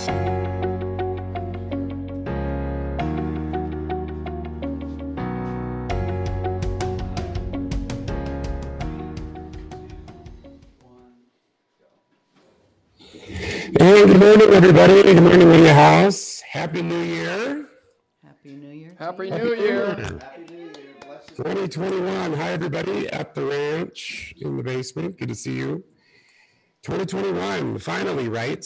Hey, good morning, everybody. Good morning in your house. Happy New Year. Happy New Year. to Happy. New Year. Happy New Year. 2021. Hi, everybody at the ranch in the basement. Good to see you. 2021, finally, right?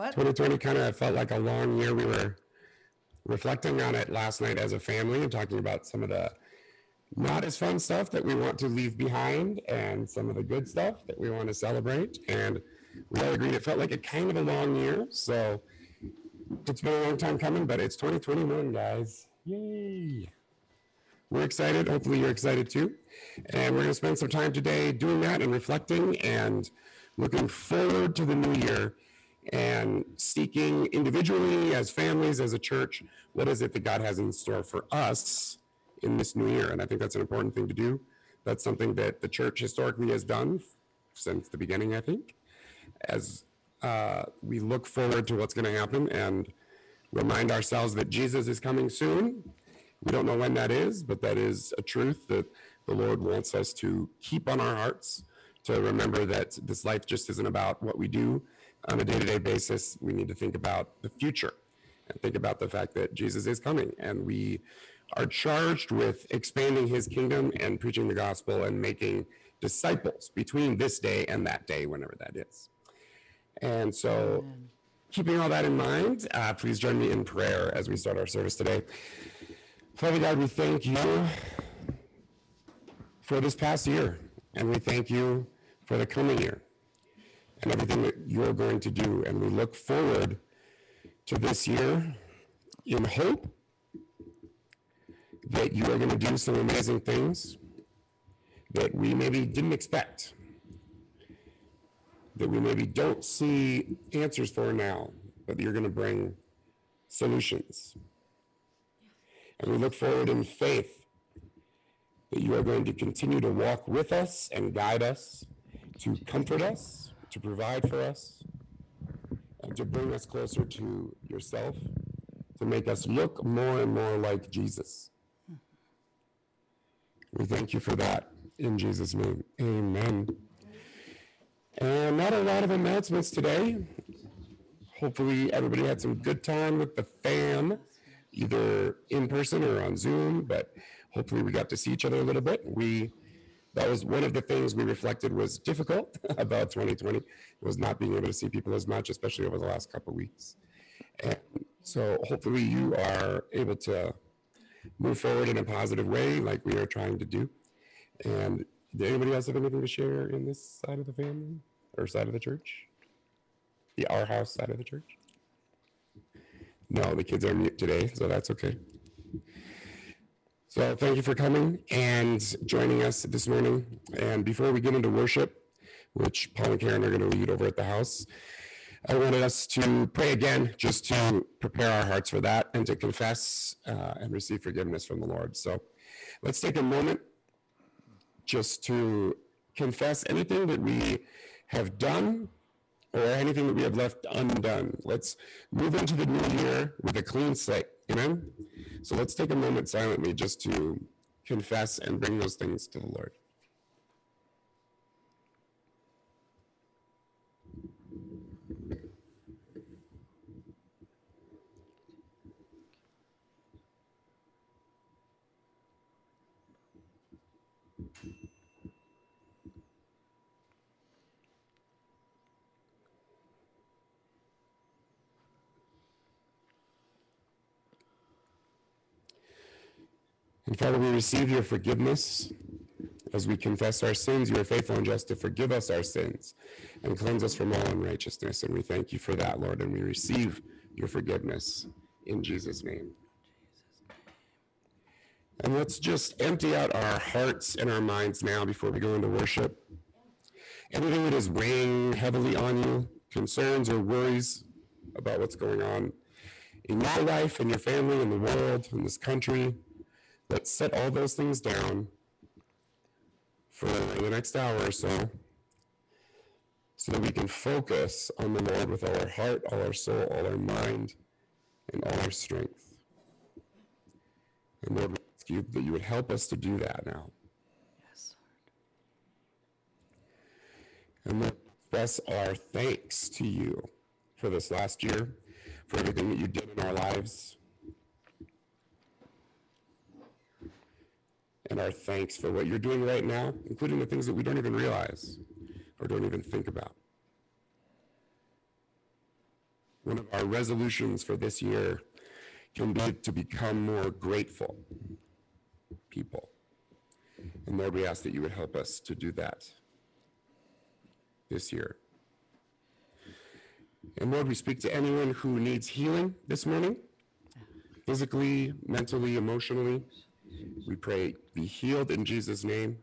What? 2020 kind of felt like a long year. We were reflecting on it last night as a family and talking about some of the not as fun stuff that we want to leave behind and some of the good stuff that we want to celebrate. And we all agreed it felt like a kind of a long year. So it's been a long time coming, but it's 2021, guys. Yay. We're excited. Hopefully, you're excited too. And we're going to spend some time today doing that and reflecting and looking forward to the new year and seeking individually, as families, as a church, what is it that God has in store for us in this new year? And I think that's an important thing to do. That's something that the church historically has done since the beginning, I think, as uh, we look forward to what's going to happen and remind ourselves that Jesus is coming soon. We don't know when that is, but that is a truth that the Lord wants us to keep on our hearts, to remember that this life just isn't about what we do on a day to day basis. We need to think about the future and think about the fact that Jesus is coming and we are charged with expanding his kingdom and preaching the gospel and making disciples between this day and that day, whenever that is. And so, keeping all that in mind, uh, please join me in prayer as we start our service today. Father God, we thank you for this past year, and we thank you for the coming year and everything that you're going to do. And we look forward to this year in hope that you are going to do some amazing things that we maybe didn't expect, that we maybe don't see answers for now, but you're going to bring solutions. And we look forward in faith that you are going to continue to walk with us and guide us, to comfort us, to provide for us, and to bring us closer to yourself, to make us look more and more like Jesus. We thank you for that in Jesus' name. Amen. And not a lot of announcements today. Hopefully, everybody had some good time with the fam, either in person or on Zoom, but hopefully, we got to see each other a little bit. We that was one of the things we reflected was difficult about 2020 was not being able to see people as much, especially over the last couple weeks. And so hopefully you are able to move forward in a positive way like we are trying to do. And did anybody else have anything to share in this side of the family or side of the church? The our house side of the church? No, the kids are mute today, so that's okay. So thank you for coming and joining us this morning. And before we get into worship, which Paul and Karen are going to lead over at the house, I wanted us to pray again just to prepare our hearts for that and to confess uh, and receive forgiveness from the Lord. So let's take a moment just to confess anything that we have done or anything that we have left undone. Let's move into the new year with a clean slate. Amen. So let's take a moment silently just to confess and bring those things to the Lord. And Father, we receive your forgiveness as we confess our sins. You are faithful and just to forgive us our sins and cleanse us from all unrighteousness. And we thank you for that, Lord. And we receive your forgiveness in Jesus' name. And let's just empty out our hearts and our minds now before we go into worship. Anything that is weighing heavily on you, concerns or worries about what's going on in your life, in your family, in the world, in this country, let's set all those things down for the next hour or so. so that we can focus on the Lord with all our heart, all our soul, all our mind, and all our strength. And Lord, we ask you that you would help us to do that now. Yes. Lord. And Lord, express our thanks to you for this last year, for everything that you did in our lives. And our thanks for what you're doing right now, including the things that we don't even realize or don't even think about. One of our resolutions for this year can be to become more grateful people. And Lord, we ask that you would help us to do that this year. And Lord, we speak to anyone who needs healing this morning, physically, mentally, emotionally. We pray, be healed in Jesus' name.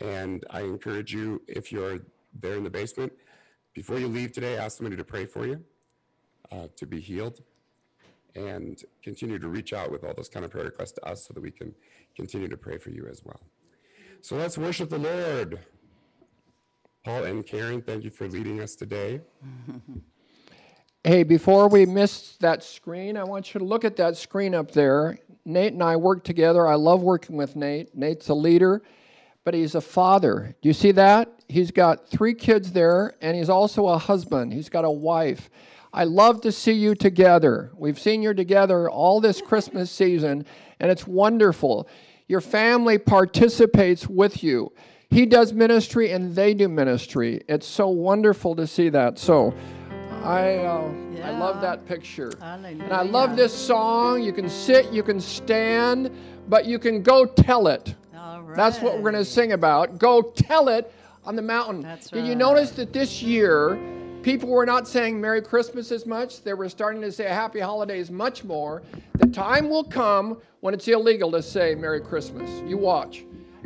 And I encourage you, if you're there in the basement, before you leave today, ask somebody to pray for you uh, to be healed and continue to reach out with all those kind of prayer requests to us so that we can continue to pray for you as well. So let's worship the Lord. Paul and Karen, thank you for leading us today. Hey, before we miss that screen, I want you to look at that screen up there. Nate and I work together. I love working with Nate. Nate's a leader, but he's a father. Do you see that? He's got three kids there, and he's also a husband. He's got a wife. I love to see you together. We've seen you together all this Christmas season, and it's wonderful. Your family participates with you. He does ministry, and they do ministry. It's so wonderful to see that. So, I uh, I love that picture. And I love this song. You can sit, you can stand, but you can go tell it. All right. That's what we're going to sing about. Go tell it on the mountain. That's Did you notice that this year people were not saying Merry Christmas as much? They were starting to say Happy Holidays much more. The time will come when it's illegal to say Merry Christmas. You watch.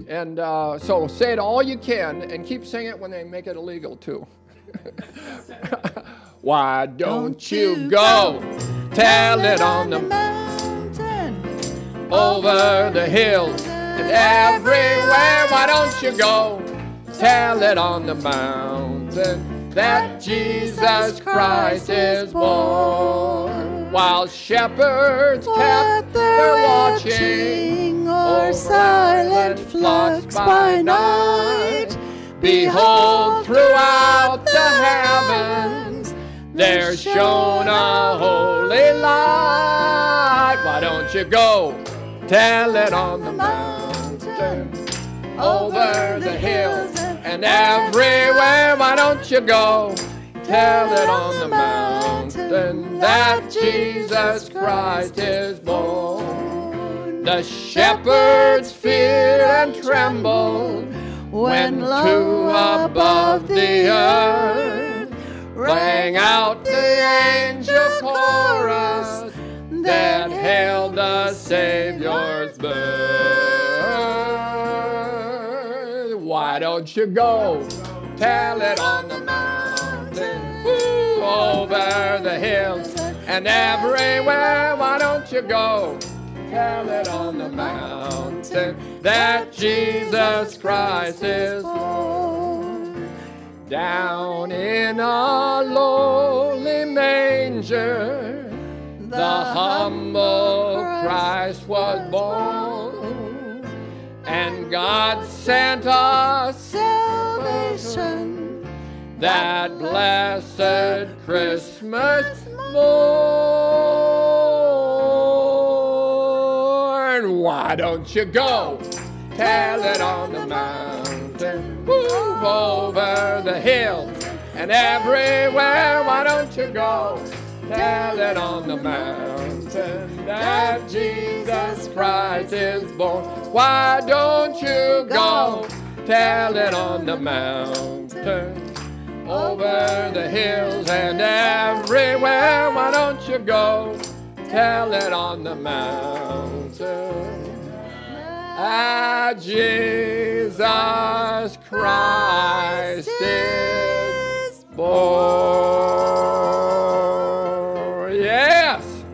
And uh, so say it all you can and keep saying it when they make it illegal too. Why don't, Don't you you go tell it on the mountain. over the hills and everywhere. Why don't you go tell it on the mountain that Jesus Christ is born? While shepherds kept their watching or over silent flocks by night, behold, throughout the heavens there shone a holy light. Why don't you go tell it on the mountain, over the hills, and everywhere? Why don't you go tell it on the mountain that Jesus Christ is born? The shepherds feared and trembled when two above the earth rang out the angel chorus that hailed the Savior's birth. Why don't you go tell it on the mountain, over the hills, and everywhere? Why don't you go tell it on the mountain that Jesus Christ is born? Down in a lowly manger, the humble Christ was born, and God sent us Salvation. that blessed Christmas morn. Why don't you go tell it on the mountain, move over the hill, and everywhere? Why don't you go tell it on the mountain that Jesus Christ is born? Why don't you go tell it on the mountain? over the hills and everywhere. Why don't you go tell it on the mountain? Ah, Jesus Christ is born. Yes.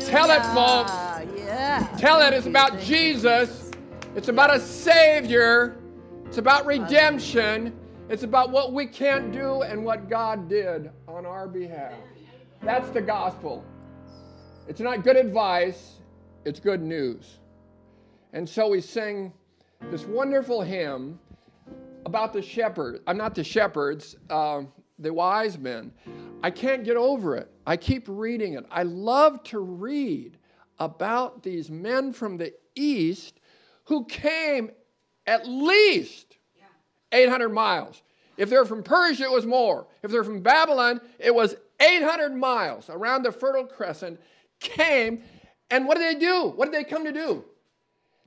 Tell it, folks. Yeah. Tell it it's about Jesus. It's about a Savior. It's about redemption. It's about what we can't do and what God did on our behalf. That's the gospel. It's not good advice, it's good news. And so we sing this wonderful hymn about the shepherd. I'm not the shepherds, uh, the wise men. I can't get over it. I keep reading it. I love to read about these men from the east who came at least 800 miles. If they're from Persia, it was more. If they're from Babylon, it was 800 miles around the Fertile Crescent. Came, and what did they do? What did they come to do?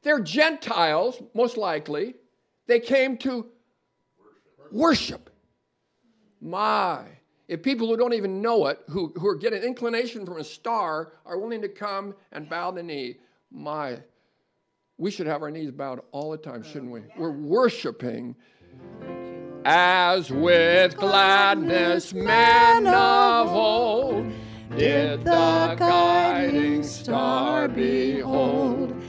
They're Gentiles, most likely. They came to worship. My. If people who don't even know it, who, who are getting inclination from a star, are willing to come and bow the knee, my. We should have our knees bowed all the time, shouldn't we? We're worshiping as with gladness men of old did the guiding star behold.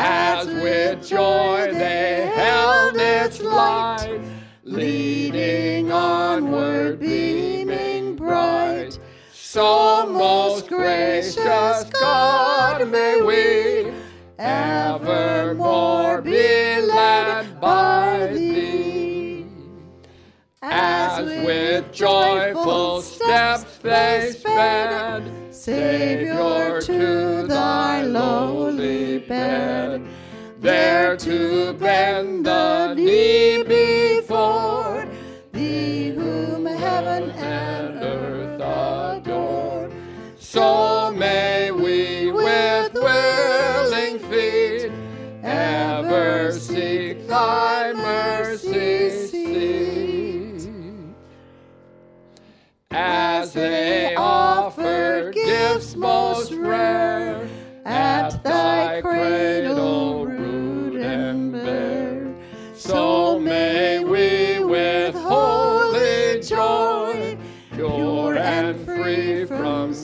As with joy they held its light, leading onward, beaming bright. So most gracious God, may we evermore be led by thee. As with joyful steps they sped, Savior, to thy lowly bed, there to bend the knee before thee, whom heaven and earth adore. So may we with willing feet ever seek thy mercy seat. As they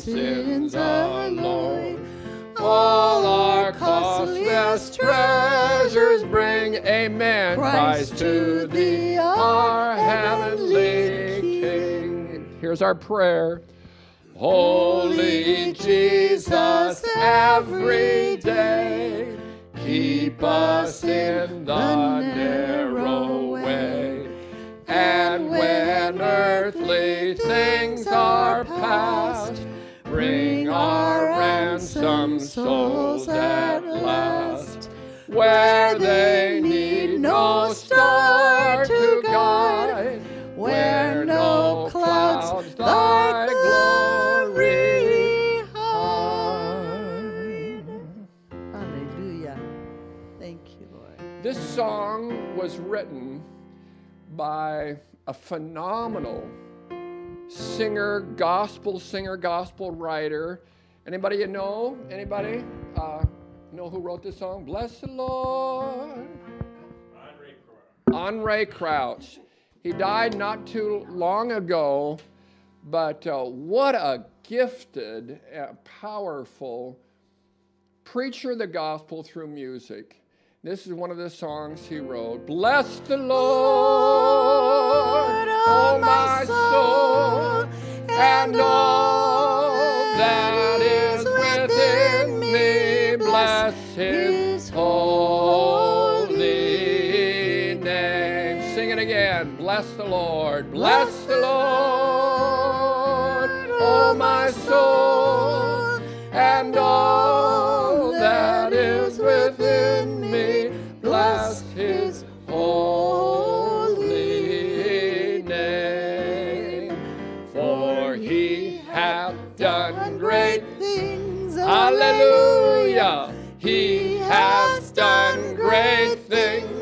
sins alloy, all our costliest treasures bring. Amen. Christ to thee, our heavenly King. Here's our prayer. Holy Jesus, every day keep us in the narrow way. And when earthly things are past, bring our ransomed souls at last, where they need no star to guide, where no clouds thy glory hide. Hallelujah. Thank you, Lord. This song was written by a phenomenal singer, gospel singer, gospel writer. Anybody you know? Anybody uh, know who wrote this song? Bless the Lord. Andre Crouch. He died not too long ago, but uh, what a gifted, uh, powerful preacher of the gospel through music. This is one of the songs he wrote. Bless the Lord, oh my soul, and all that is within me. Bless his holy name. Sing it again. Bless the Lord. Bless the Lord, oh my soul, and all done great things. Hallelujah. He has done great things.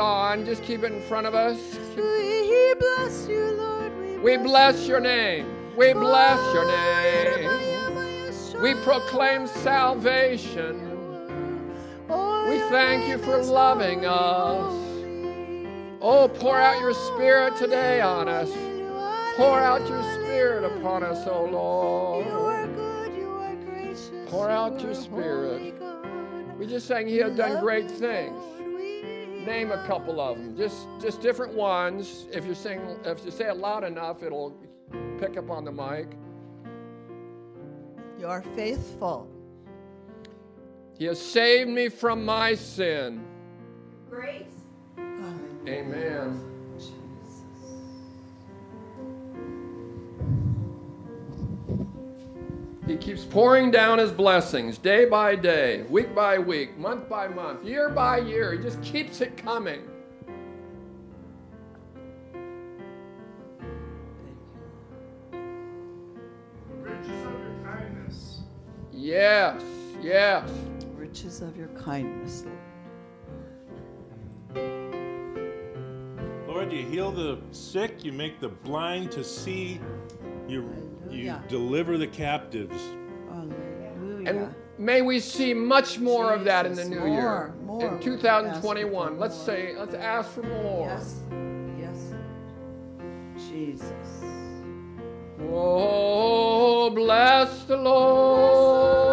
It on. Just keep it in front of us. We bless you, Lord. We bless your name. We bless your name. We proclaim salvation. We thank you for loving us. Oh, pour out your spirit today on us. Pour out your spirit upon us, oh Lord. are good, you are gracious. Pour out your spirit. We just sang He has done great things. Lord, we Name a couple of them. Just just different ones. If you sing if you say it loud enough, it'll pick up on the mic. You are faithful. He has saved me from my sin. Grace. Amen. He keeps pouring down his blessings day by day, week by week, month by month, year by year. He just keeps it coming. Riches of your kindness. Yes, yes. Riches of your kindness, Lord. Lord, you heal the sick, you make the blind to see, you, you deliver the captives. Hallelujah. And may we see much more of that in the new more, year. more. In 2021. Let's more. say, let's ask for more. yes, yes. Jesus. Oh, bless the Lord,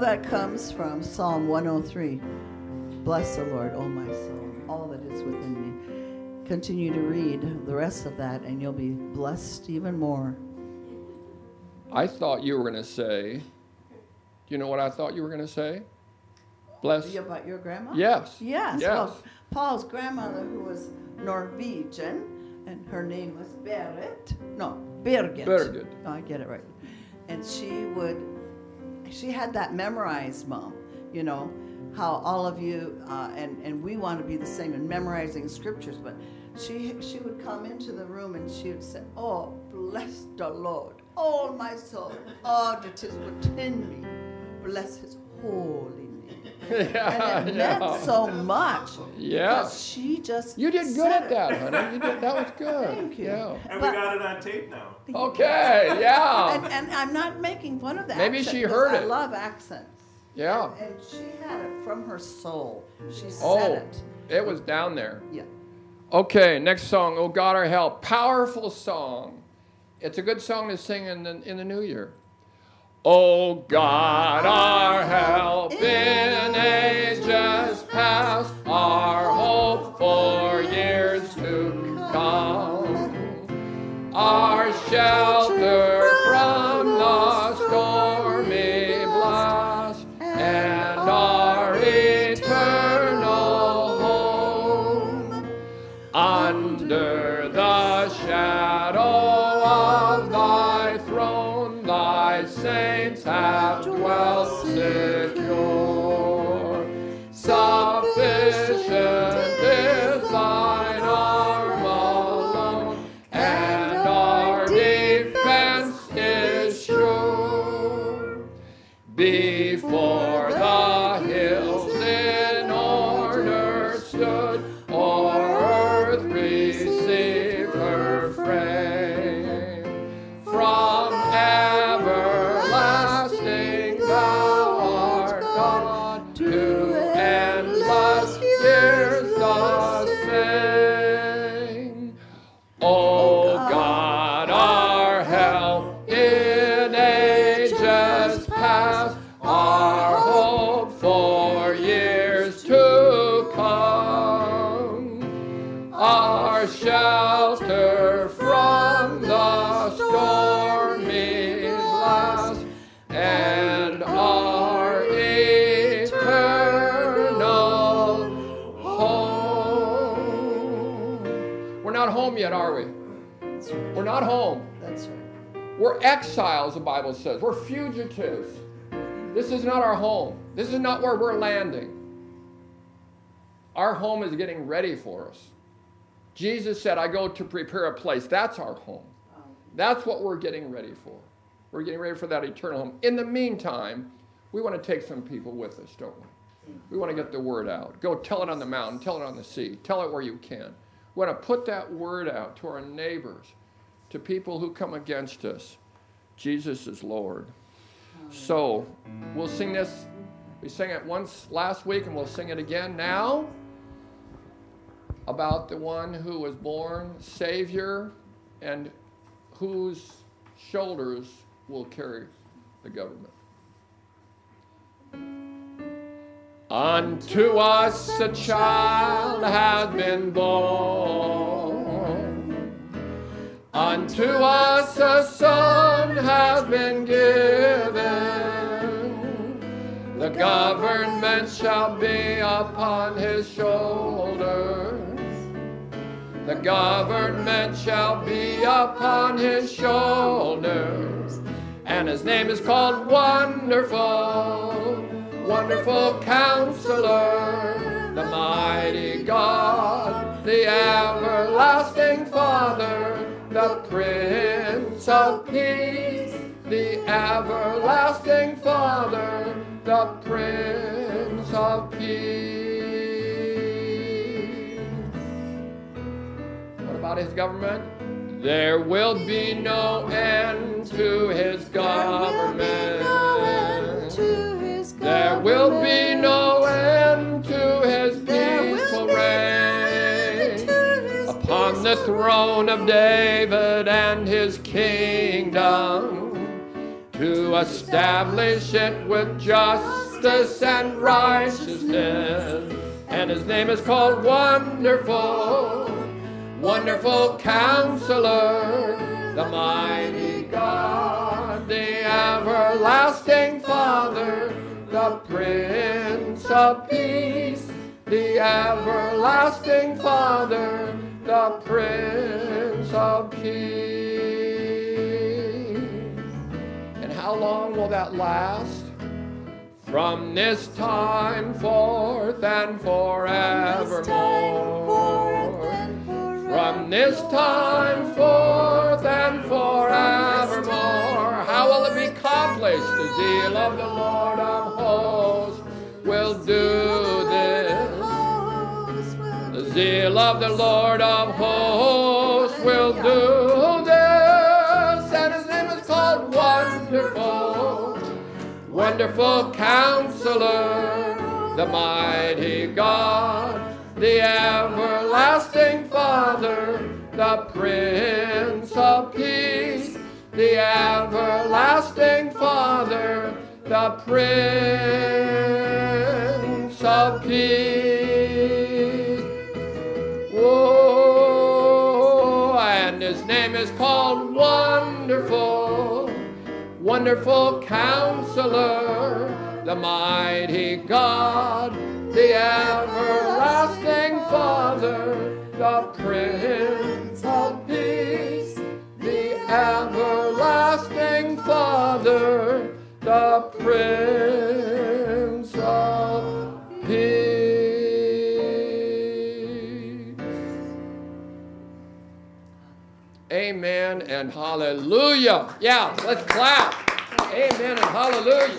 that comes from Psalm 103. Bless the Lord, O my soul, all that is within me. Continue to read the rest of that, and you'll be blessed even more. I thought you were going to say, do you know what I thought you were going to say? Bless. You about your grandma? Yes. Yes. Yes. Well, Paul's grandmother, who was Norwegian, and her name was Berit. No, Birgit. Birgit. Oh, I get it right. And she would, she had that memorized, Mom. You know, how all of you, uh, and, and we want to be the same in memorizing scriptures, but she, she would come into the room and she would say, Oh, bless the Lord, all my soul, all that is within me. Bless his holy. yeah, And it yeah. meant so much. Yeah. Because she just. You did good at that, honey. You did, that was good. Thank you. Yeah. And But- we got it on tape now. Okay. Yeah. And, and I'm not making fun of that. Maybe she heard it. I love accents. Yeah. And she had it from her soul. She said Oh, it. it was down there. Yeah. Okay, next song. Oh God, our help. Powerful song. It's a good song to sing in the in the new year. Oh God, our help in ages past, our hope for years to come, our shelter Exiles, the Bible says. We're fugitives. This is not our home. This is not where we're landing. Our home is getting ready for us. Jesus said, I go to prepare a place. That's our home. That's what we're getting ready for. We're getting ready for that eternal home. In the meantime, we want to take some people with us, don't we? We want to get the word out. Go tell it on the mountain, tell it on the sea, tell it where you can. We want to put that word out to our neighbors, to people who come against us. Jesus is Lord. So we'll sing this. We sang it once last week and we'll sing it again now about the one who was born Savior and whose shoulders will carry the government. Unto us a child has been born. Unto us a son has been given. The government shall be upon his shoulders. The government shall be upon his shoulders. And his name is called Wonderful, Wonderful Counselor, the Mighty God, the Everlasting Father, the Prince of Peace, the Everlasting Father, the Prince of Peace. What about his government? There will be no end to his government. There will be no end the throne of David and his kingdom to establish it with justice and righteousness. And his name is called Wonderful, Wonderful Counselor, the Mighty God, the Everlasting Father, the Prince of Peace, the Everlasting Father, the Prince of Peace. And how long will that last? From this time forth and forevermore. From this time forth and forevermore. How will it be accomplished? The zeal of the Lord of hosts will do zeal of the Lord of hosts will do this. And his name is called Wonderful. Wonderful Counselor, the Mighty God, the Everlasting Father, the Prince of Peace, the Everlasting Father, the Prince of Peace. Name is called Wonderful. Wonderful Counselor, the Mighty God, the Everlasting Father, the Prince of Peace, the Everlasting Father, the Prince Amen and hallelujah. Yeah, let's clap. Amen and hallelujah.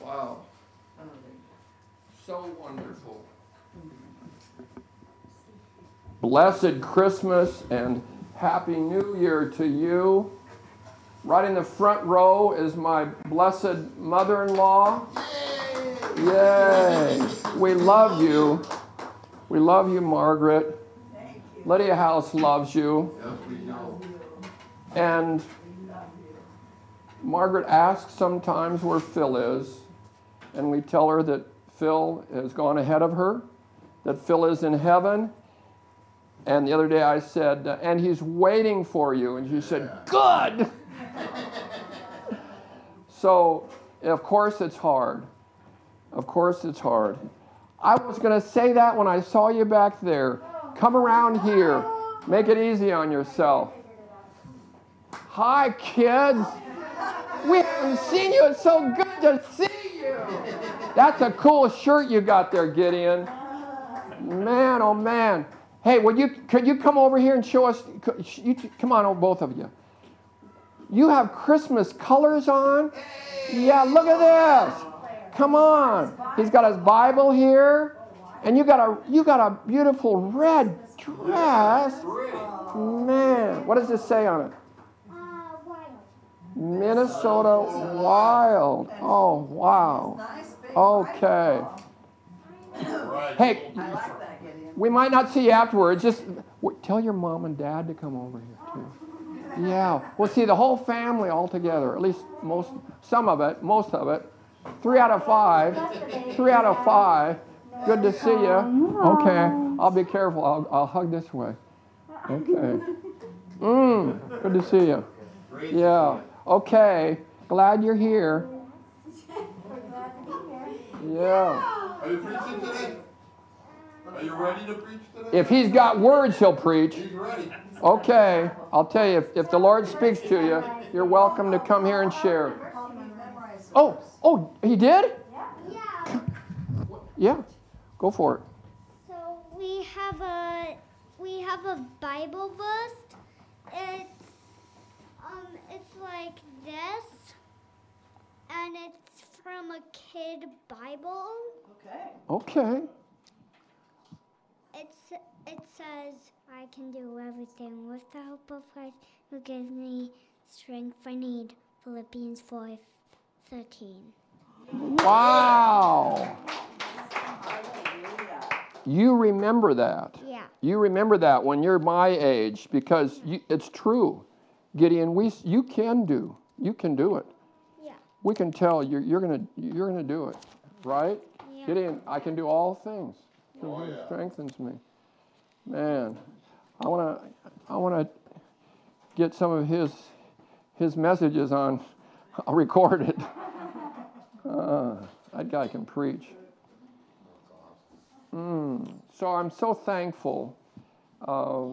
Wow, so wonderful. Blessed Christmas and Happy New Year to you. Right in the front row is my blessed mother in law. Yay! We love you. We love you, Margaret. Lydia House loves you. And Margaret asks sometimes where Phil is, and we tell her that Phil has gone ahead of her, that Phil is in heaven. And the other day I said, uh, and he's waiting for you. And she said, good. so, of course, it's hard. Of course, it's hard. I was going to say that when I saw you back there. Come around here. Make it easy on yourself. Hi, kids. We haven't seen you. It's so good to see you. That's a cool shirt you got there, Gideon. Man, oh man. Hey, would you could you come over here and show us? You, come on, oh, both of you. You have Christmas colors on. Yeah, look at this. Come on. He's got his Bible here, and you got a you got a beautiful red dress. Man, what does this say on it? Minnesota Wild. Oh, wow. Okay. Hey, we might not see you afterwards. Just tell your mom and dad to come over here too. Yeah, we'll see the whole family all together. At least most, some of it, most of it. Three out of five. Three out of five. Good to see you. Oh, okay, I'll be careful. I'll, I'll hug this way. Okay. Mmm, good to see you. Yeah. Okay. Glad you're here. Yeah. Are you preaching today? Are you ready to preach today? If he's got words, he'll preach. He's ready. Okay. I'll tell you, if, if the Lord speaks to you, you're welcome to come here and share. Help me memorize Oh, oh, he did? Yeah. Yeah. Go for it. So we have a we have a Bible verse. It's um it's like this, and it's from a kid Bible. Okay. Okay. It's it says I can do everything with the help of Christ who gives me strength I need. Philippians four thirteen. Wow. You remember that. Yeah. You remember that when you're my age because you, it's true. Gideon, we, you can do. You can do it. Yeah. We can tell you're, you're going you're gonna do it, right? Yeah. Gideon, I can do all things. Him who strengthens me. Man, I want to I want to get some of his his messages on. I'll record it. Uh, that guy can preach. Mm, so I'm so thankful uh,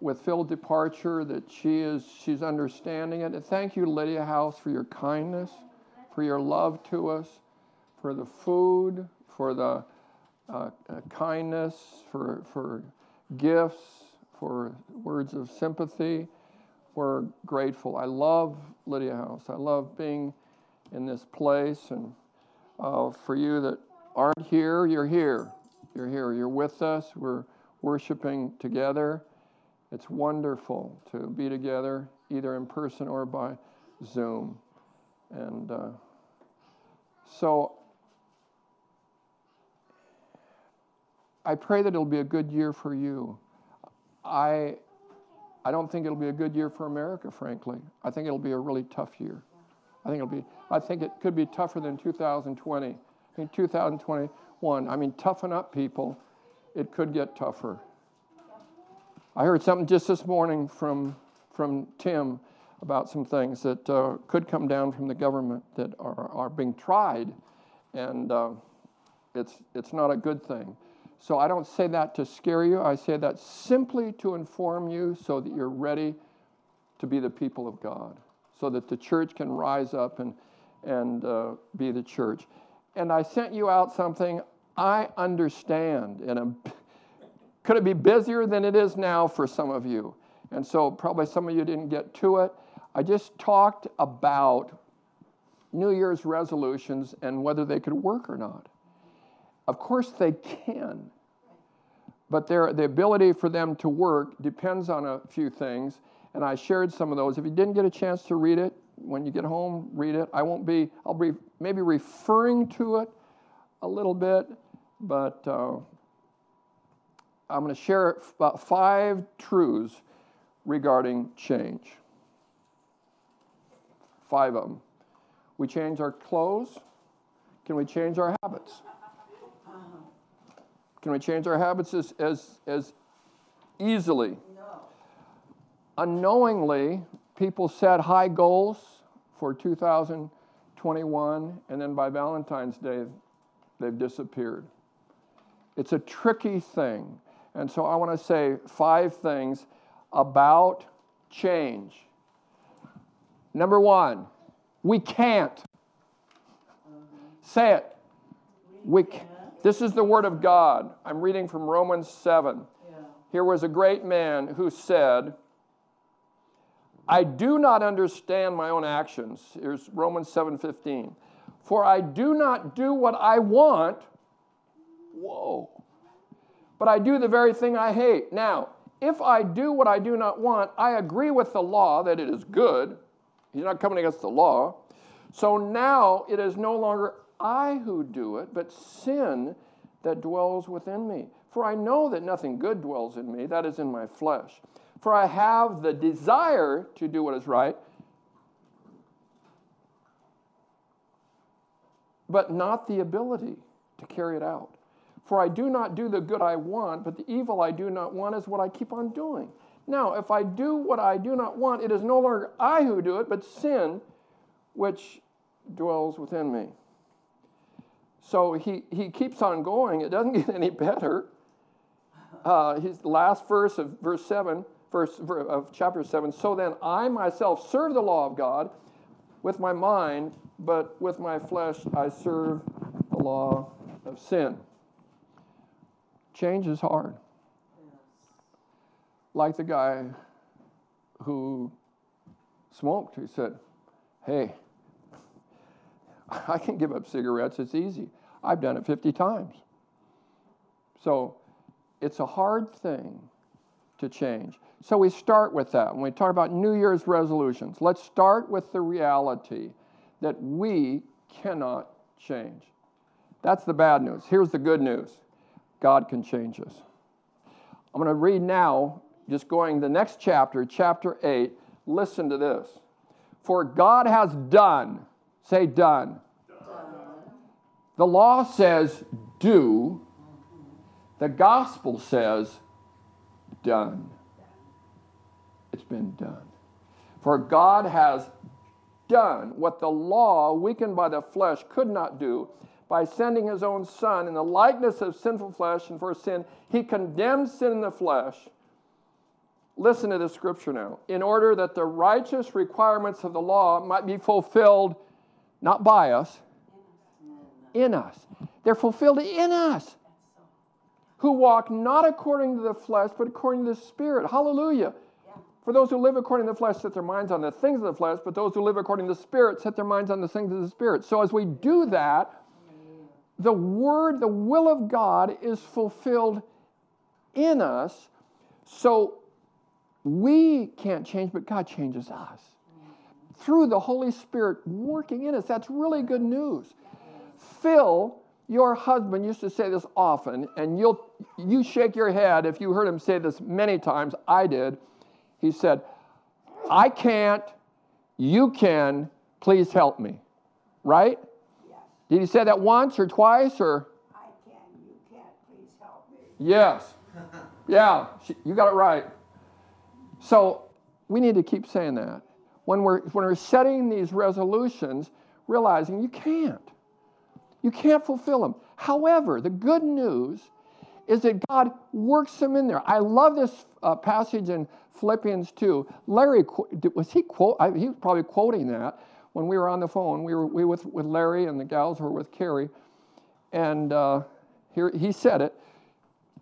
with Phil's departure that she is she's understanding it. And thank you, Lydia House, for your kindness, for your love to us, for the food, for the uh, uh, kindness, for for gifts, for words of sympathy. We're grateful. I love Lydia House. I love being in this place, and uh, for you that aren't here, you're here. You're here. You're with us. We're worshiping together. It's wonderful to be together, either in person or by Zoom. And uh, so I pray that it'll be a good year for you. I, I don't think it'll be a good year for America, frankly. I think it'll be a really tough year. I think it'll be. I think it could be tougher than 2020. I mean, 2021. I mean, toughen up, people. It could get tougher. I heard something just this morning from from Tim about some things that uh, could come down from the government that are, are being tried, and uh, it's it's not a good thing. So I don't say that to scare you. I say that simply to inform you so that you're ready to be the people of God, so that the church can rise up and and uh, be the church. And I sent you out something I understand, and could it be busier than it is now for some of you? And so probably some of you didn't get to it. I just talked about New Year's resolutions and whether they could work or not. Of course, they can, but their, the ability for them to work depends on a few things. And I shared some of those. If you didn't get a chance to read it, when you get home, read it. I won't be, I'll be maybe referring to it a little bit, but uh, I'm going to share about five truths regarding change. Five of them. We change our clothes. Can we change our habits? Can we change our habits as, as, as easily? No. Unknowingly, people set high goals for 2021, and then by Valentine's Day, they've disappeared. It's a tricky thing. And so I want to say five things about change. Number one, we can't. Say it. We can't. This is the word of God. I'm reading from Romans 7. Here was a great man who said, I do not understand my own actions. Here's Romans 7:15. For I do not do what I want. Whoa. But I do the very thing I hate. Now, if I do what I do not want, I agree with the law that it is good. He's not coming against the law. So now it is no longer I who do it, but sin that dwells within me. For I know that nothing good dwells in me, that is in my flesh. For I have the desire to do what is right, but not the ability to carry it out. For I do not do the good I want, but the evil I do not want is what I keep on doing. Now, if I do what I do not want, it is no longer I who do it, but sin which dwells within me. So he, he keeps on going. It doesn't get any better. Uh, his last verse of verse 7, verse of chapter 7. So then I myself serve the law of God with my mind, but with my flesh I serve the law of sin. Change is hard. Like the guy who smoked, he said, Hey, I can give up cigarettes, it's easy. I've done it 50 times. So it's a hard thing to change. So we start with that. When we talk about New Year's resolutions, let's start with the reality that we cannot change. That's the bad news. Here's the good news God can change us. I'm going to read now, just going the next chapter, chapter 8. Listen to this. For God has done, say done. The law says do, the gospel says done. It's been done. For God has done what the law, weakened by the flesh, could not do by sending his own Son in the likeness of sinful flesh, and for sin, he condemned sin in the flesh. Listen to this scripture now. In order that the righteous requirements of the law might be fulfilled, not by us, in us. They're fulfilled in us. Who walk not according to the flesh, but according to the Spirit. Hallelujah. For those who live according to the flesh set their minds on the things of the flesh, but those who live according to the Spirit set their minds on the things of the Spirit. So as we do that, the Word, the will of God is fulfilled in us. So we can't change, but God changes us through the Holy Spirit working in us. That's really good news. Phil, your husband, used to say this often, and you'll you shake your head if you heard him say this many times. I did. He said, I can't, you can, please help me. Right? Yes. Did he say that once or twice or? I can, you can't, please help me. Yes. Yeah, you got it right. So we need to keep saying that. When we're, when we're setting these resolutions, realizing you can't. You can't fulfill them. However, the good news is that God works them in there. I love this uh, passage in Philippians 2. Larry, was he quote? He was probably quoting that when we were on the phone. We were, we with, with Larry and the gals were with Carrie. And uh, here he said it.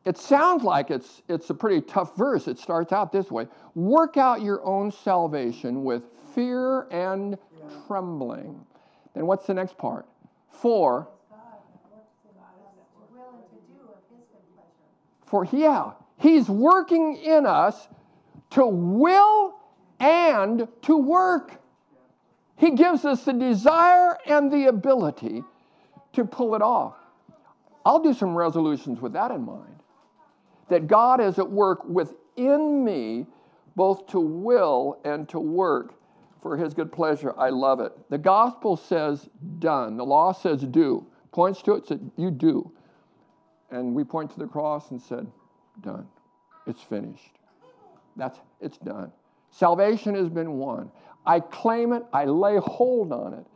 It sounds like it's, it's a pretty tough verse. It starts out this way Work out your own salvation with fear and trembling. Then what's the next part? For For yeah, he's working in us to will and to work. He gives us the desire and the ability to pull it off. I'll do some resolutions with that in mind. That God is at work within me both to will and to work for his good pleasure. I love it. The gospel says done, the law says do. Points to it, said you do. And we point to the cross and said, done. It's finished. That's it's done. Salvation has been won. I claim it, I lay hold on it.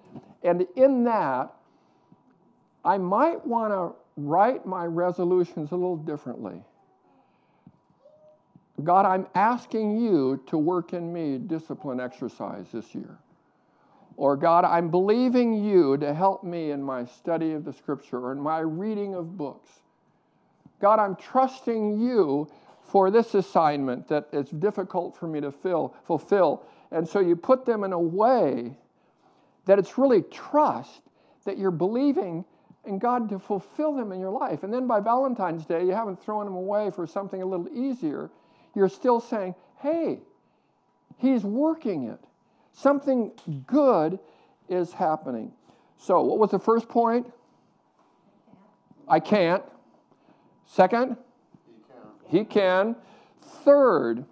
And in that, I might want to write my resolutions a little differently. God, I'm asking you to work in me discipline exercise this year. Or, God, I'm believing you to help me in my study of the scripture or in my reading of books. God, I'm trusting you for this assignment that it's difficult for me to fill, fulfill. And so you put them in a way that it's really trust that you're believing in God to fulfill them in your life. And then by Valentine's Day, you haven't thrown them away for something a little easier. You're still saying, hey, He's working it. Something good is happening. So, what was the first point? I can't. Second? He can. Third,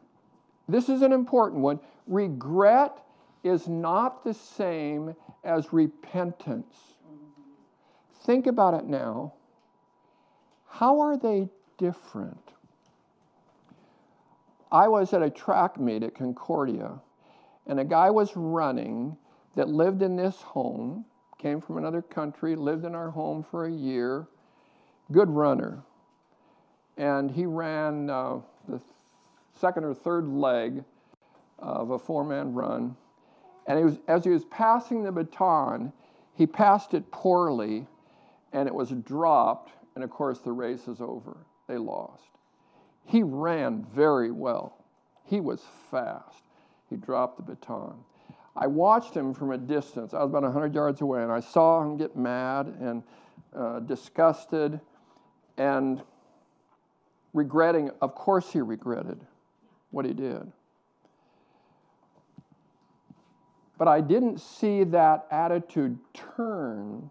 this is an important one regret is not the same as repentance. Think about it now. How are they different? I was at a track meet at Concordia, and a guy was running that lived in this home, came from another country, lived in our home for a year, good runner. And he ran uh, the second or third leg of a four man run. And he was, as he was passing the baton, he passed it poorly and it was dropped. And of course, the race is over. They lost. He ran very well, he was fast. He dropped the baton. I watched him from a distance. I was about 100 yards away, and I saw him get mad and uh, disgusted and regretting. Of course, he regretted what he did. But I didn't see that attitude turn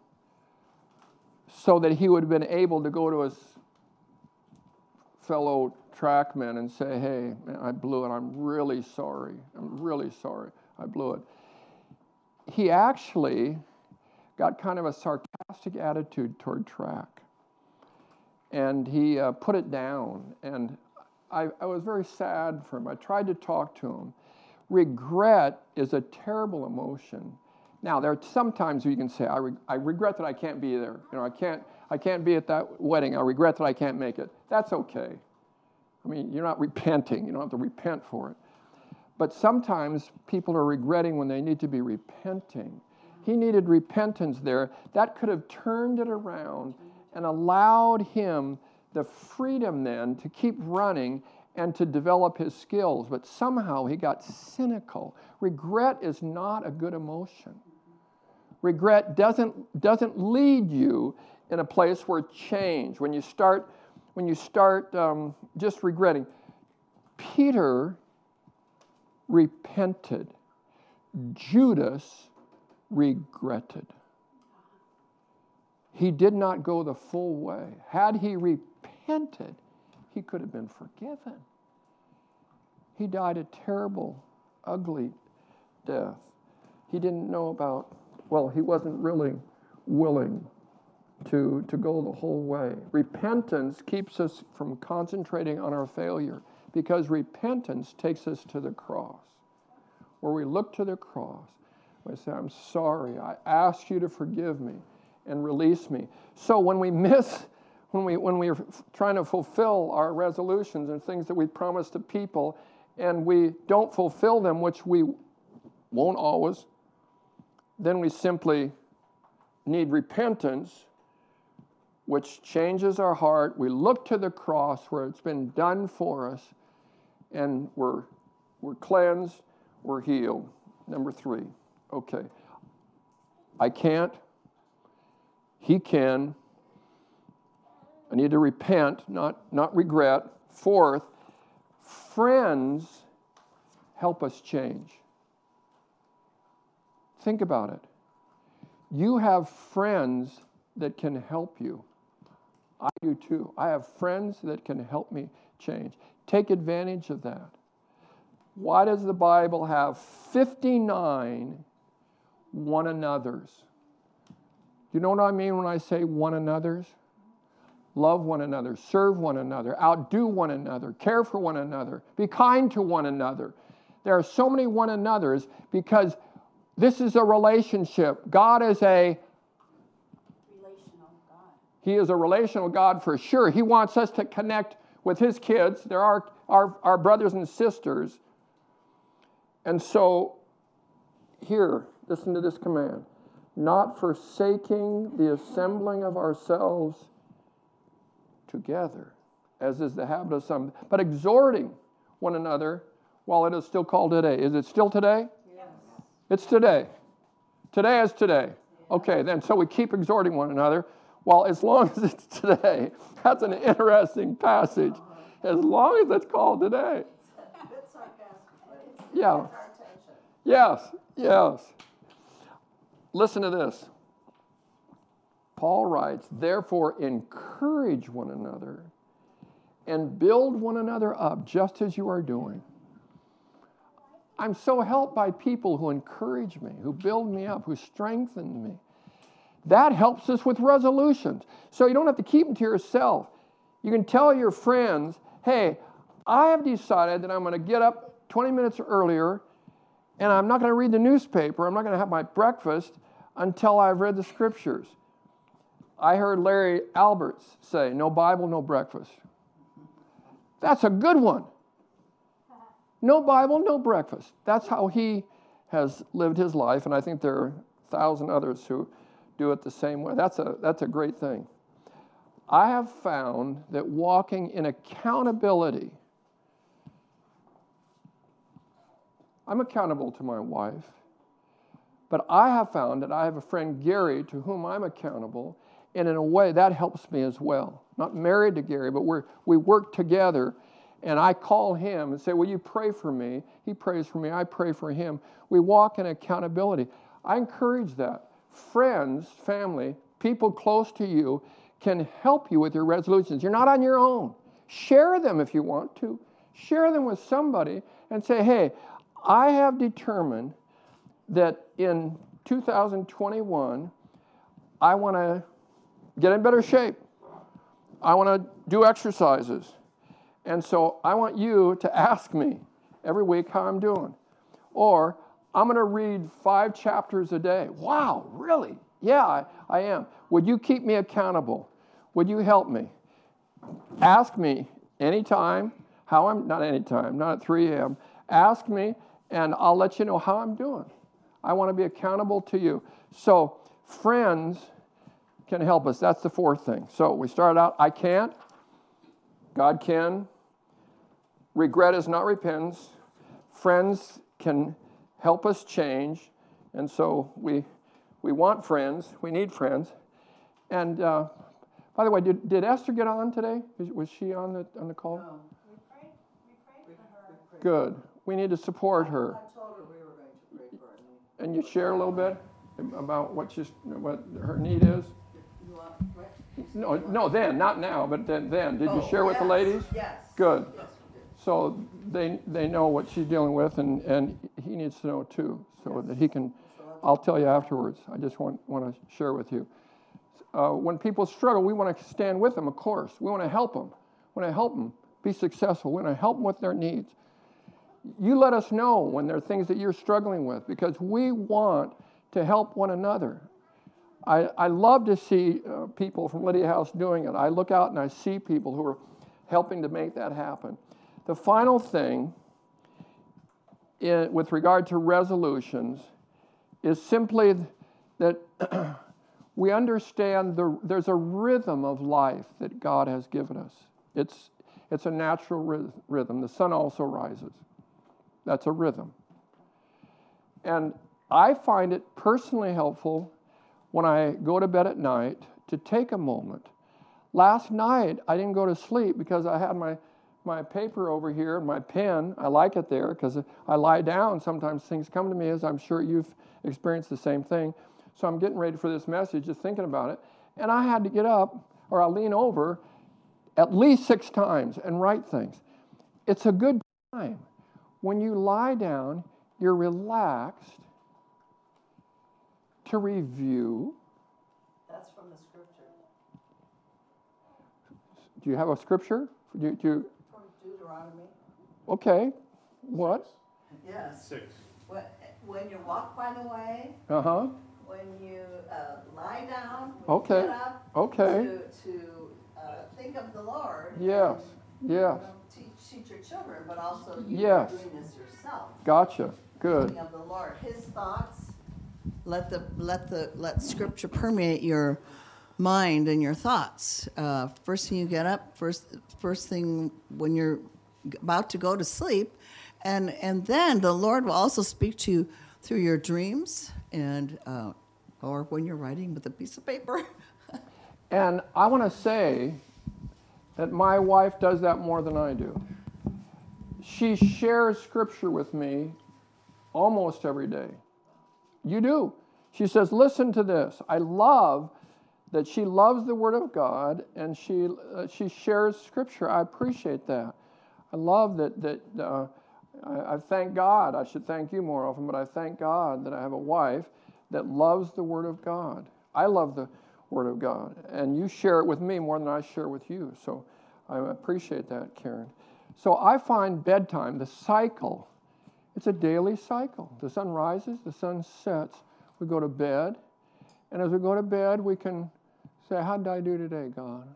so that he would have been able to go to his fellow trackmen and say, hey, man, I blew it. I'm really sorry. I'm really sorry. I blew it. He actually got kind of a sarcastic attitude toward track. And he uh, put it down. And I, I was very sad for him. I tried to talk to him. Regret is a terrible emotion. Now, there are some times where you can say, I, re- I regret that I can't be there. You know, I can't, I can't be at that wedding. I regret that I can't make it. That's okay. I mean, you're not repenting. You don't have to repent for it. But sometimes people are regretting when they need to be repenting. He needed repentance there. That could have turned it around and allowed him the freedom then to keep running and to develop his skills. But somehow he got cynical. Regret is not a good emotion. Regret doesn't, doesn't lead you in a place where change, when you start, when you start um, just regretting. Peter repented, Judas regretted. He did not go the full way. Had he repented, he could have been forgiven. He died a terrible, ugly death. He didn't know about, well, he wasn't really willing to, to go the whole way. Repentance keeps us from concentrating on our failure because repentance takes us to the cross, where we look to the cross. We say, I'm sorry. I ask you to forgive me and release me. So when we miss, when, we, when we're trying to fulfill our resolutions and things that we promise to people, and we don't fulfill them, which we won't always, then we simply need repentance, which changes our heart. We look to the cross where it's been done for us, and we're, we're cleansed, we're healed. Number three, okay. I can't, he can. I need to repent, not, not regret. Fourth, friends help us change. Think about it. You have friends that can help you. I do too. I have friends that can help me change. Take advantage of that. Why does the Bible have 59 one another's? You know what I mean when I say one another's? Love one another, serve one another, outdo one another, care for one another, be kind to one another. There are so many one another's because this is a relationship. God is a relational God. He is a relational God for sure. He wants us to connect with His kids. They're our, our, our brothers and sisters. And so, here, listen to this command not forsaking the assembling of ourselves together, as is the habit of some, but exhorting one another while it is still called today. Is it still today? Yes. It's today. Today is today. Okay, then, so we keep exhorting one another. Well, as long as it's today, that's an interesting passage. As long as it's called today. Yeah. Yes, yes. Listen to this. Paul writes, therefore, encourage one another and build one another up just as you are doing. I'm so helped by people who encourage me, who build me up, who strengthen me. That helps us with resolutions. So you don't have to keep them to yourself. You can tell your friends, hey, I have decided that I'm going to get up 20 minutes earlier and I'm not going to read the newspaper. I'm not going to have my breakfast until I've read the scriptures. I heard Larry Alberts say, no Bible, no breakfast. That's a good one. No Bible, no breakfast. That's how he has lived his life, and I think there are a thousand others who do it the same way. That's a, that's a great thing. I have found that walking in accountability, I'm accountable to my wife, but I have found that I have a friend, Gary, to whom I'm accountable, and in a way that helps me as well. Not married to Gary, but we're, we work together and I call him and say, Will you pray for me? He prays for me, I pray for him. We walk in accountability. I encourage that. Friends, family, people close to you can help you with your resolutions. You're not on your own. Share them if you want to. Share them with somebody and say, Hey, I have determined that in 2021, I want to get in better shape. I want to do exercises. And so I want you to ask me every week how I'm doing. Or I'm going to read five chapters a day. Wow, really? Yeah, I, I am. Would you keep me accountable? Would you help me? Ask me anytime how I'm, not anytime, not at 3 a.m. Ask me, and I'll let you know how I'm doing. I want to be accountable to you. So, friends can help us. That's the fourth thing. So, we started out, I can't. God can. Regret is not repentance. Friends can help us change. And so we, we want friends. We need friends. And uh, by the way, did, did Esther get on today? Was she on the, on the call? No. We prayed, we prayed for her. Good. We need to support her. I told her we were going to pray for her. And you share a little bit about what, she's, what her need is? You want, what? No, no, then, not now, but then. then. Did you Oh, share with the yes, ladies? Yes. Good. Yes, we did. So they, they know what she's dealing with, and, and he needs to know too, so that he can, I'll tell you afterwards. I just want, want to share with you. Uh, when people struggle, we want to stand with them, of course. We want to help them. We want to help them be successful. We want to help them with their needs. You let us know when there are things that you're struggling with because we want to help one another. I, I love to see uh, people from Lydia House doing it. I look out and I see people who are helping to make that happen. The final thing in, with regard to resolutions is simply that we understand the, there's a rhythm of life that God has given us. It's, it's a natural rhythm. The sun also rises. That's a rhythm. And I find it personally helpful when I go to bed at night to take a moment. Last night, I didn't go to sleep because I had my, my paper over here, and my pen. I like it there because I lie down. Sometimes things come to me, as I'm sure you've experienced the same thing. So I'm getting ready for this message, just thinking about it. And I had to get up or I lean over at least six times and write things. It's a good time. When you lie down, you're relaxed to review. That's from the scripture. Do you have a scripture? Do you, do you, From Deuteronomy. okay. What? Yes. Six. When, when you walk by the way, Uh huh. when you uh, lie down, when Okay. you get up, Okay. to, to uh, think of the Lord. Yes. and, Yes. you know, Teach, your children, but also you Yes. are doing this yourself. Gotcha. Good. Thinking of the Lord, His thoughts. Let the let the let Scripture permeate your mind and your thoughts. Uh, first thing you get up, first first thing when you're about to go to sleep, and and then the Lord will also speak to you through your dreams and uh, or when you're writing with a piece of paper. And I want to say that my wife does that more than I do. She shares scripture with me almost every day. You do. She says, Listen to this. I love that she loves the Word of God and she, uh, she shares scripture. I appreciate that. I love that, that uh, I, I thank God. I should thank you more often, but I thank God that I have a wife that loves the Word of God. I love the Word of God, and you share it with me more than I share with you. So I appreciate that, Karen. So I find bedtime, the cycle, it's a daily cycle. The sun rises, the sun sets, we go to bed, and as we go to bed, we can say, How did I do today, God?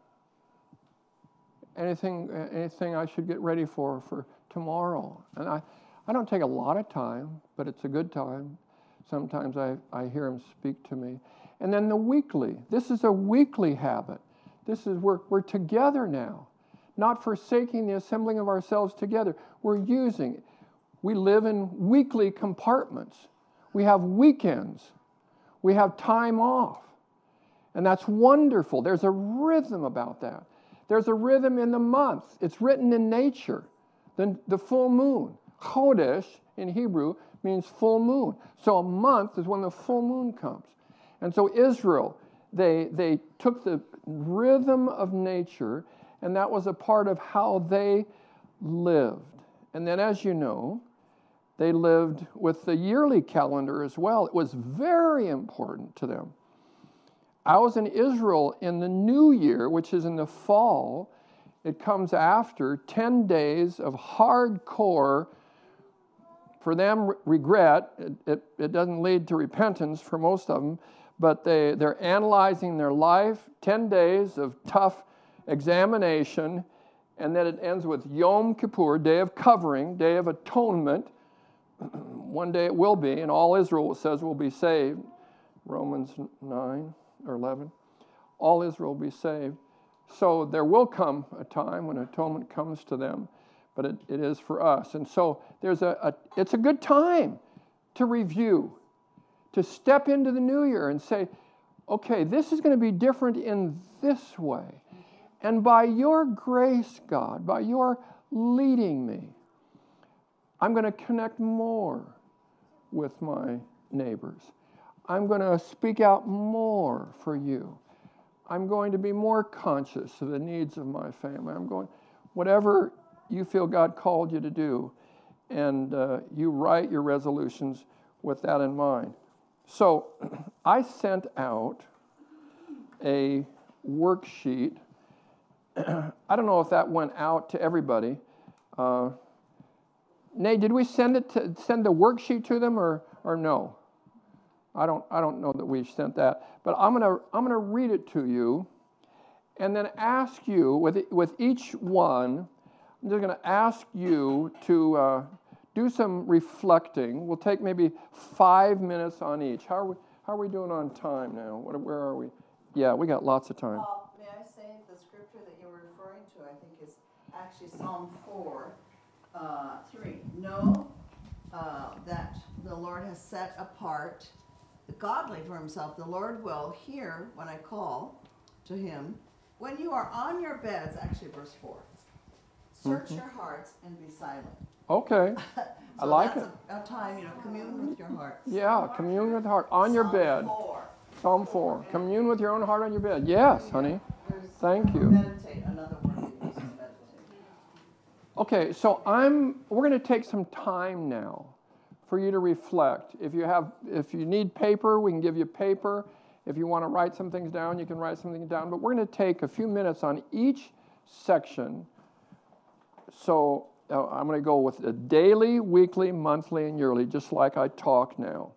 Anything, anything I should get ready for for tomorrow? And I, I don't take a lot of time, but it's a good time. Sometimes I, I hear him speak to me. And then the weekly. This is a weekly habit. This is we're, we're together now, not forsaking the assembling of ourselves together. We're using it. We live in weekly compartments. We have weekends. We have time off. And that's wonderful. There's a rhythm about that. There's a rhythm in the month. It's written in nature. The, the full moon. Chodesh in Hebrew means full moon. So a month is when the full moon comes. And so Israel, they, they took the rhythm of nature, and that was a part of how they lived. And then, as you know, they lived with the yearly calendar as well. It was very important to them. I was in Israel in the new year, which is in the fall. It comes after 10 days of hardcore, for them, regret. It, it, it, doesn't lead to repentance for most of them, but they, they're analyzing their life, 10 days of tough examination, and then it ends with Yom Kippur, Day of Covering, Day of Atonement. One day it will be, and all Israel says will be saved. Romans 9 or 11. All Israel will be saved. So there will come a time when atonement comes to them, but it, it is for us. And so there's a, a, it's a good time to review, to step into the new year and say, okay, this is going to be different in this way. And by your grace, God, by your leading me, I'm going to connect more with my neighbors. I'm going to speak out more for you. I'm going to be more conscious of the needs of my family. I'm going, whatever you feel God called you to do, and uh, you write your resolutions with that in mind. So I sent out a worksheet. I don't know if that went out to everybody. Uh, Nate, did we send it to send the worksheet to them or, or no? I don't, I don't know that we sent that, but I'm gonna, I'm gonna read it to you and then ask you, with, with each one, I'm just gonna ask you to uh, do some reflecting. We'll take maybe five minutes on each. How are we, how are we doing on time now? What, where are we? Yeah, we got lots of time. Paul, may I say the scripture that you're referring to, I think, is actually Psalm 4, uh, 3. Know uh, that the Lord has set apart the godly for himself. The Lord will hear when I call to him. When you are on your beds, actually, verse 4, search your hearts and be silent. Okay, I like it. A, a time, you know, commune with your heart. Yeah, commune with the heart on your Psalm bed. 4. Psalm 4. Commune with your own heart on your bed. Yes, honey. There's Thank you. Meditate, another word we use, meditate. Okay, so I'm we're going to take some time now for you to reflect. If you have if you need paper, we can give you paper. If you want to write some things down, you can write something down, but we're going to take a few minutes on each section. So uh, I'm going to go with a daily, weekly, monthly, and yearly, just like I talk now.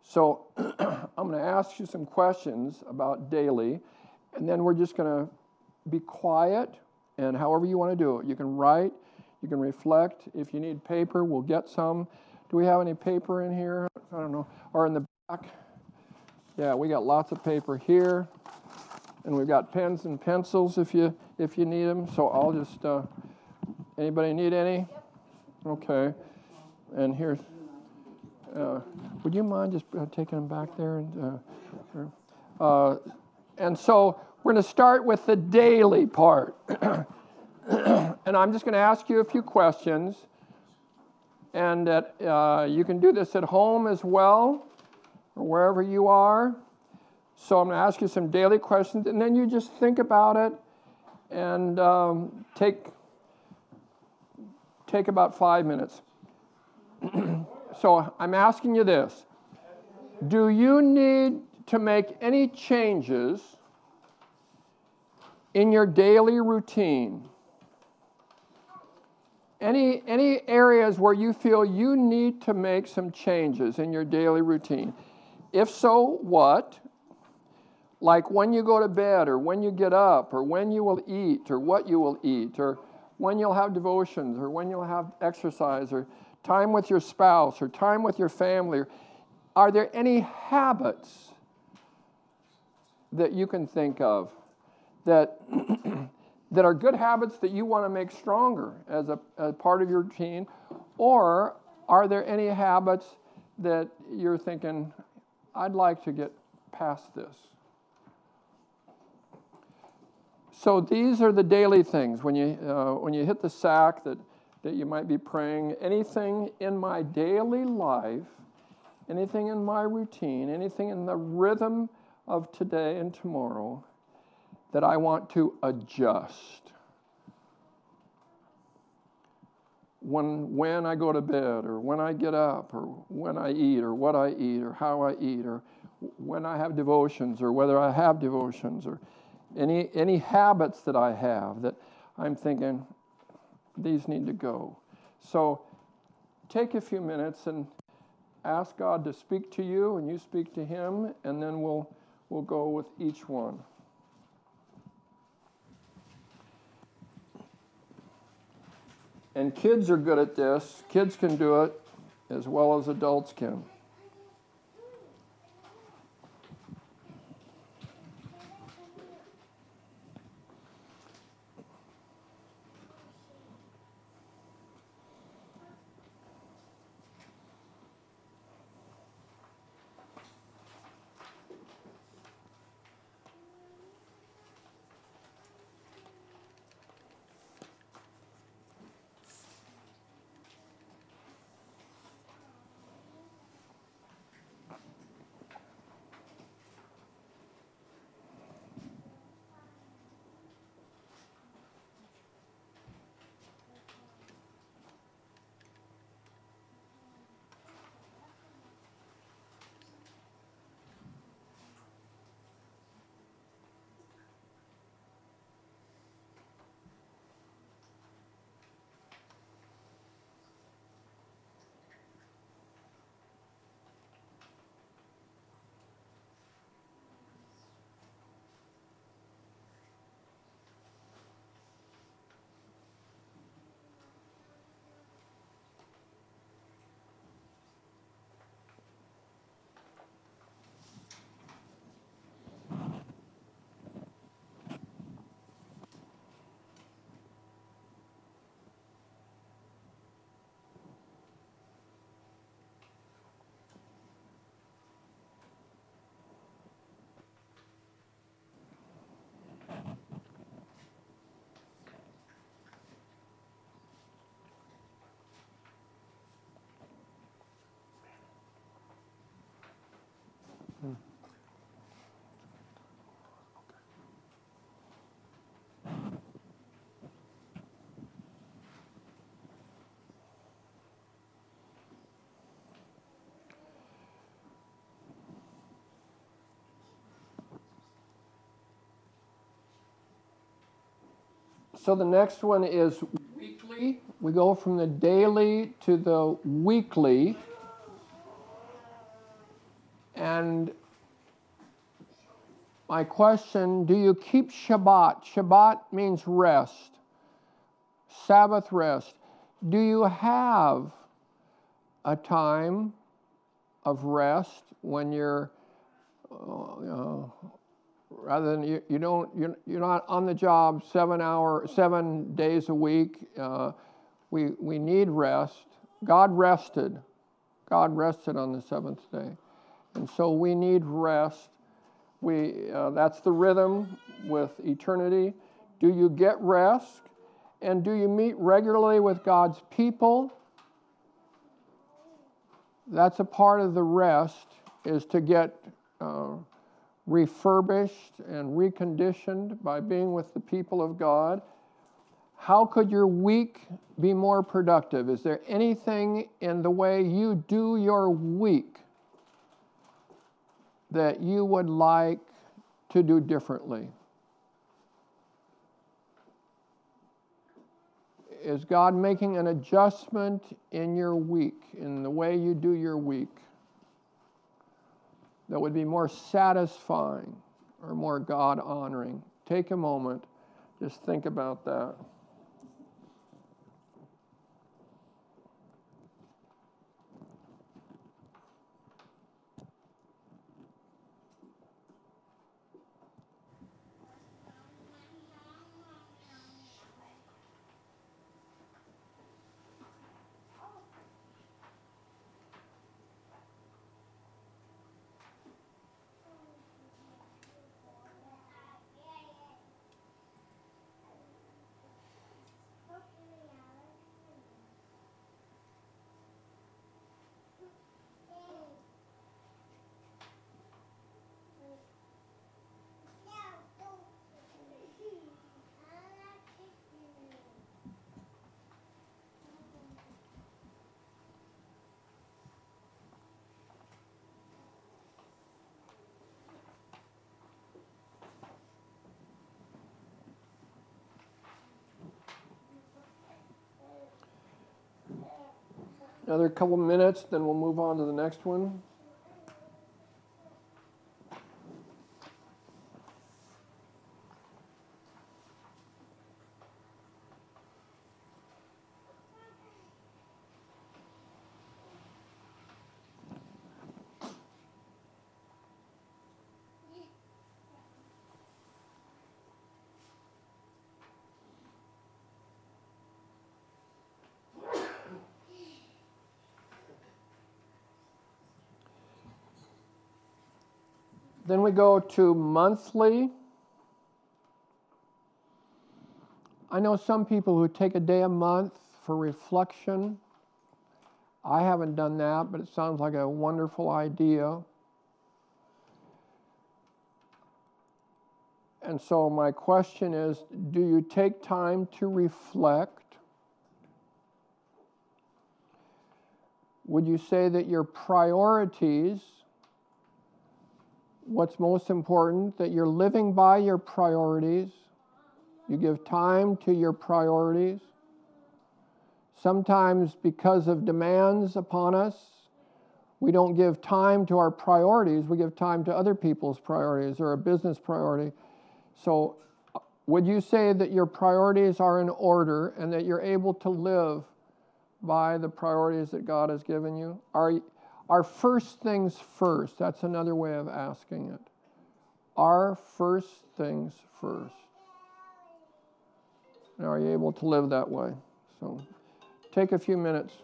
So I'm going to ask you some questions about daily, and then we're just going to be quiet and however you want to do it. You can write, you can reflect. If you need paper, we'll get some. Do we have any paper in here? I don't know. Or in the back? Yeah, we got lots of paper here. And we've got pens and pencils if you if you need them. So I'll just uh, anybody need any? Okay. And here's uh, would you mind just uh, taking them back there and uh, uh, and so we're going to start with the daily part. and I'm just going to ask you a few questions. And that uh, you can do this at home as well, or wherever you are. So I'm going to ask you some daily questions, and then you just think about it and um, take, take about five minutes. so I'm asking you this Do you need to make any changes in your daily routine? Any, any areas where you feel you need to make some changes in your daily routine? If so, what? Like when you go to bed, or when you get up, or when you will eat, or what you will eat, or when you'll have devotions, or when you'll have exercise, or time with your spouse, or time with your family. Are there any habits that you can think of that, that are good habits that you want to make stronger as a, as part of your routine? Or are there any habits that you're thinking, I'd like to get past this? So these are the daily things. When you, uh, when you hit the sack that, that you might be praying, anything in my daily life, anything in my routine, anything in the rhythm of today and tomorrow that I want to adjust. When, when I go to bed, or when I get up, or when I eat, or what I eat, or how I eat, or when I have devotions, or whether I have devotions, or any, any habits that I have that I'm thinking, these need to go. So take a few minutes and ask God to speak to you, and you speak to Him, and then we'll, we'll go with each one. And kids are good at this. Kids can do it as well as adults can. So the next one is weekly. We go from the daily to the weekly. And My question Do you keep Shabbat? Shabbat means rest, Sabbath rest. Do you have a time of rest when you're, uh, rather than you, you don't, you're, you're not on the job seven hour, seven days a week. Uh, we, we need rest. God rested. God rested on the seventh day. And so we need rest. We, uh, that's the rhythm with eternity. Do you get rest? And do you meet regularly with God's people? That's a part of the rest, is to get uh, refurbished and reconditioned by being with the people of God. How could your week be more productive? Is there anything in the way you do your week that you would like to do differently? Is God making an adjustment in your week, in the way you do your week, that would be more satisfying or more God honoring? Take a moment, just think about that. Another couple minutes, then we'll move on to the next one. Then we go to monthly. I know some people who take a day a month for reflection. I haven't done that, but it sounds like a wonderful idea. And so, my question is do you take time to reflect? Would you say that your priorities what's most important that you're living by your priorities. You give time to your priorities. Sometimes, because of demands upon us, we don't give time to our priorities. We give time to other people's priorities or a business priority. So, uh, would you say that your priorities are in order and that you're able to live by the priorities that God has given you? Are, our first things first. That's another way of asking it. Our first things first. And are you able to live that way? So take a few minutes.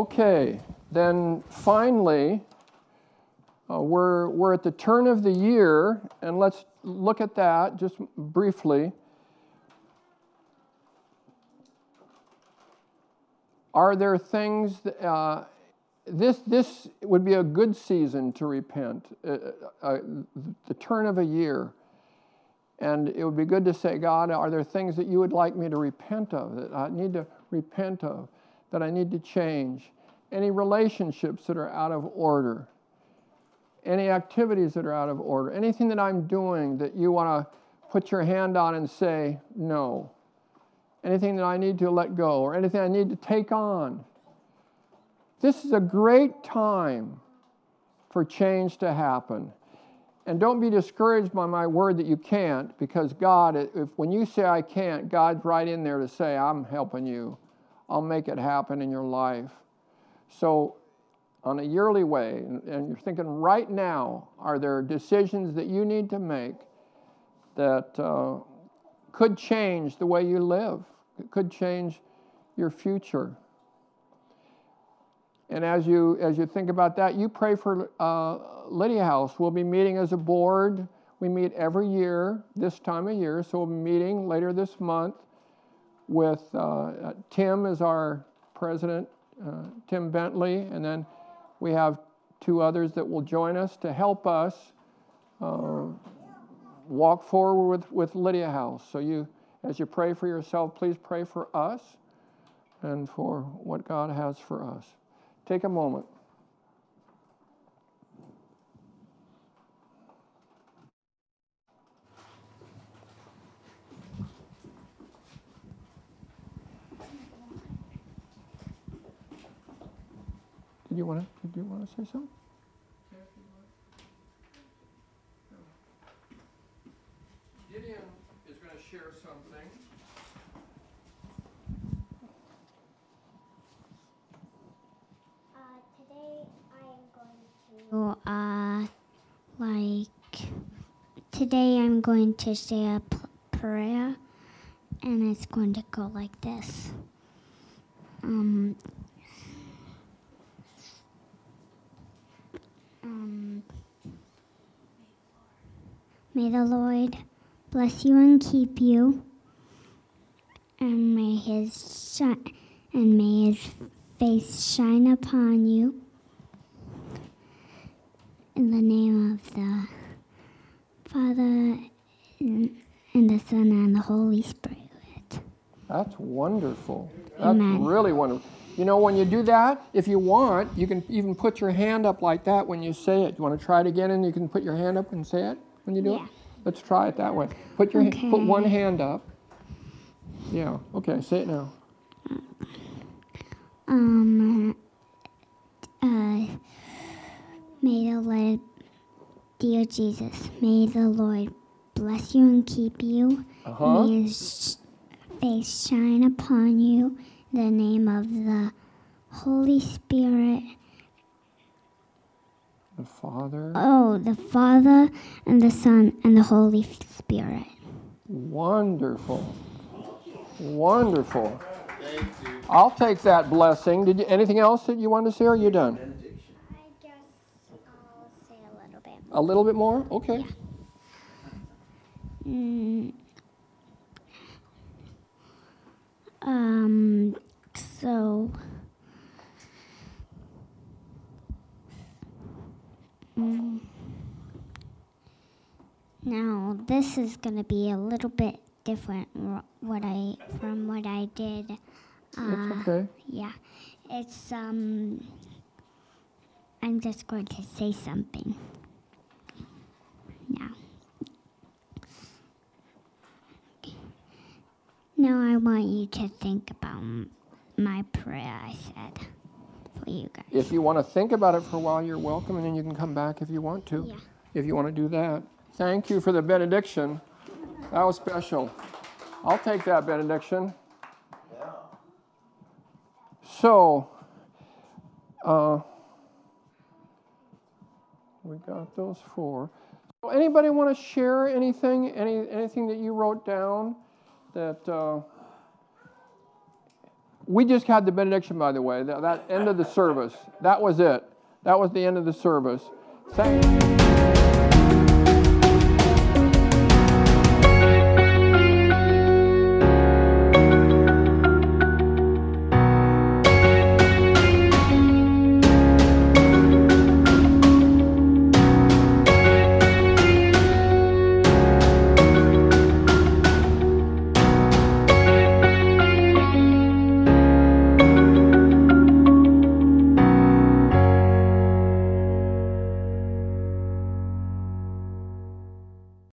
Okay, then finally, uh, we're, we're at the turn of the year, and let's look at that just briefly. Are there things, that, uh, this, this would be a good season to repent, uh, uh, the turn of a year. And it would be good to say, God, are there things that you would like me to repent of, that I need to repent of, that I need to change? Any relationships that are out of order? Any activities that are out of order? Anything that I'm doing that you want to put your hand on and say, no? Anything that I need to let go or anything I need to take on? This is a great time for change to happen. And don't be discouraged by my word that you can't, because God, if when you say I can't, God's right in there to say, I'm helping you. I'll make it happen in your life. So, on a yearly way, and you're thinking right now, are there decisions that you need to make that uh, could change the way you live? It could change your future. And as you as you think about that, you pray for uh, Lydia House. We'll be meeting as a board. We meet every year this time of year, so we'll be meeting later this month with uh, Tim as our president, uh, Tim Bentley, and then we have two others that will join us to help us uh, walk forward with, with Lydia House. So you, as you pray for yourself, please pray for us and for what God has for us. Take a moment. You want to? Did you want to say something? Gideon is going to share something. Uh, today I am going to uh like today I'm going to say a p- prayer and it's going to go like this. Um um May the Lord bless you and keep you and may his shi- and may his face shine upon you. In the name of the Father, and and the Son, and the Holy Spirit. That's wonderful. That's Amen. really wonderful. You know, when you do that, if you want, you can even put your hand up like that when you say it. You want to try it again, and you can put your hand up and say it when you do Yeah. it. Let's try it that way. Put your ha- put one hand up. Yeah. Okay. Say it now. Um, uh, may the Lord, dear Jesus, may the Lord bless you and keep you. Uh huh. May his face shine upon you. The name of the Holy Spirit. The Father. Oh, the Father and the Son and the Holy Spirit. Wonderful. Wonderful. I'll take that blessing. Did you anything else that you wanted to say? Or are you done? I guess I'll say a little bit. A little bit more? Okay. Mm. Um, so. Mm. Now, this is going to be a little bit different what I from what I did. Uh, okay. yeah. It's um I'm just going to say something. Now. Now I want you to think about my prayer I said for you guys. If you want to think about it for a while, you're welcome, and then you can come back if you want to. Yeah. If you want to do that. Thank you for the benediction. That was special. I'll take that benediction. Yeah. So, uh, we got those four. Anybody want to share anything? Any anything that you wrote down that uh, we just had the benediction, by the way. That, that end of the service. That was it. That was the end of the service. Thank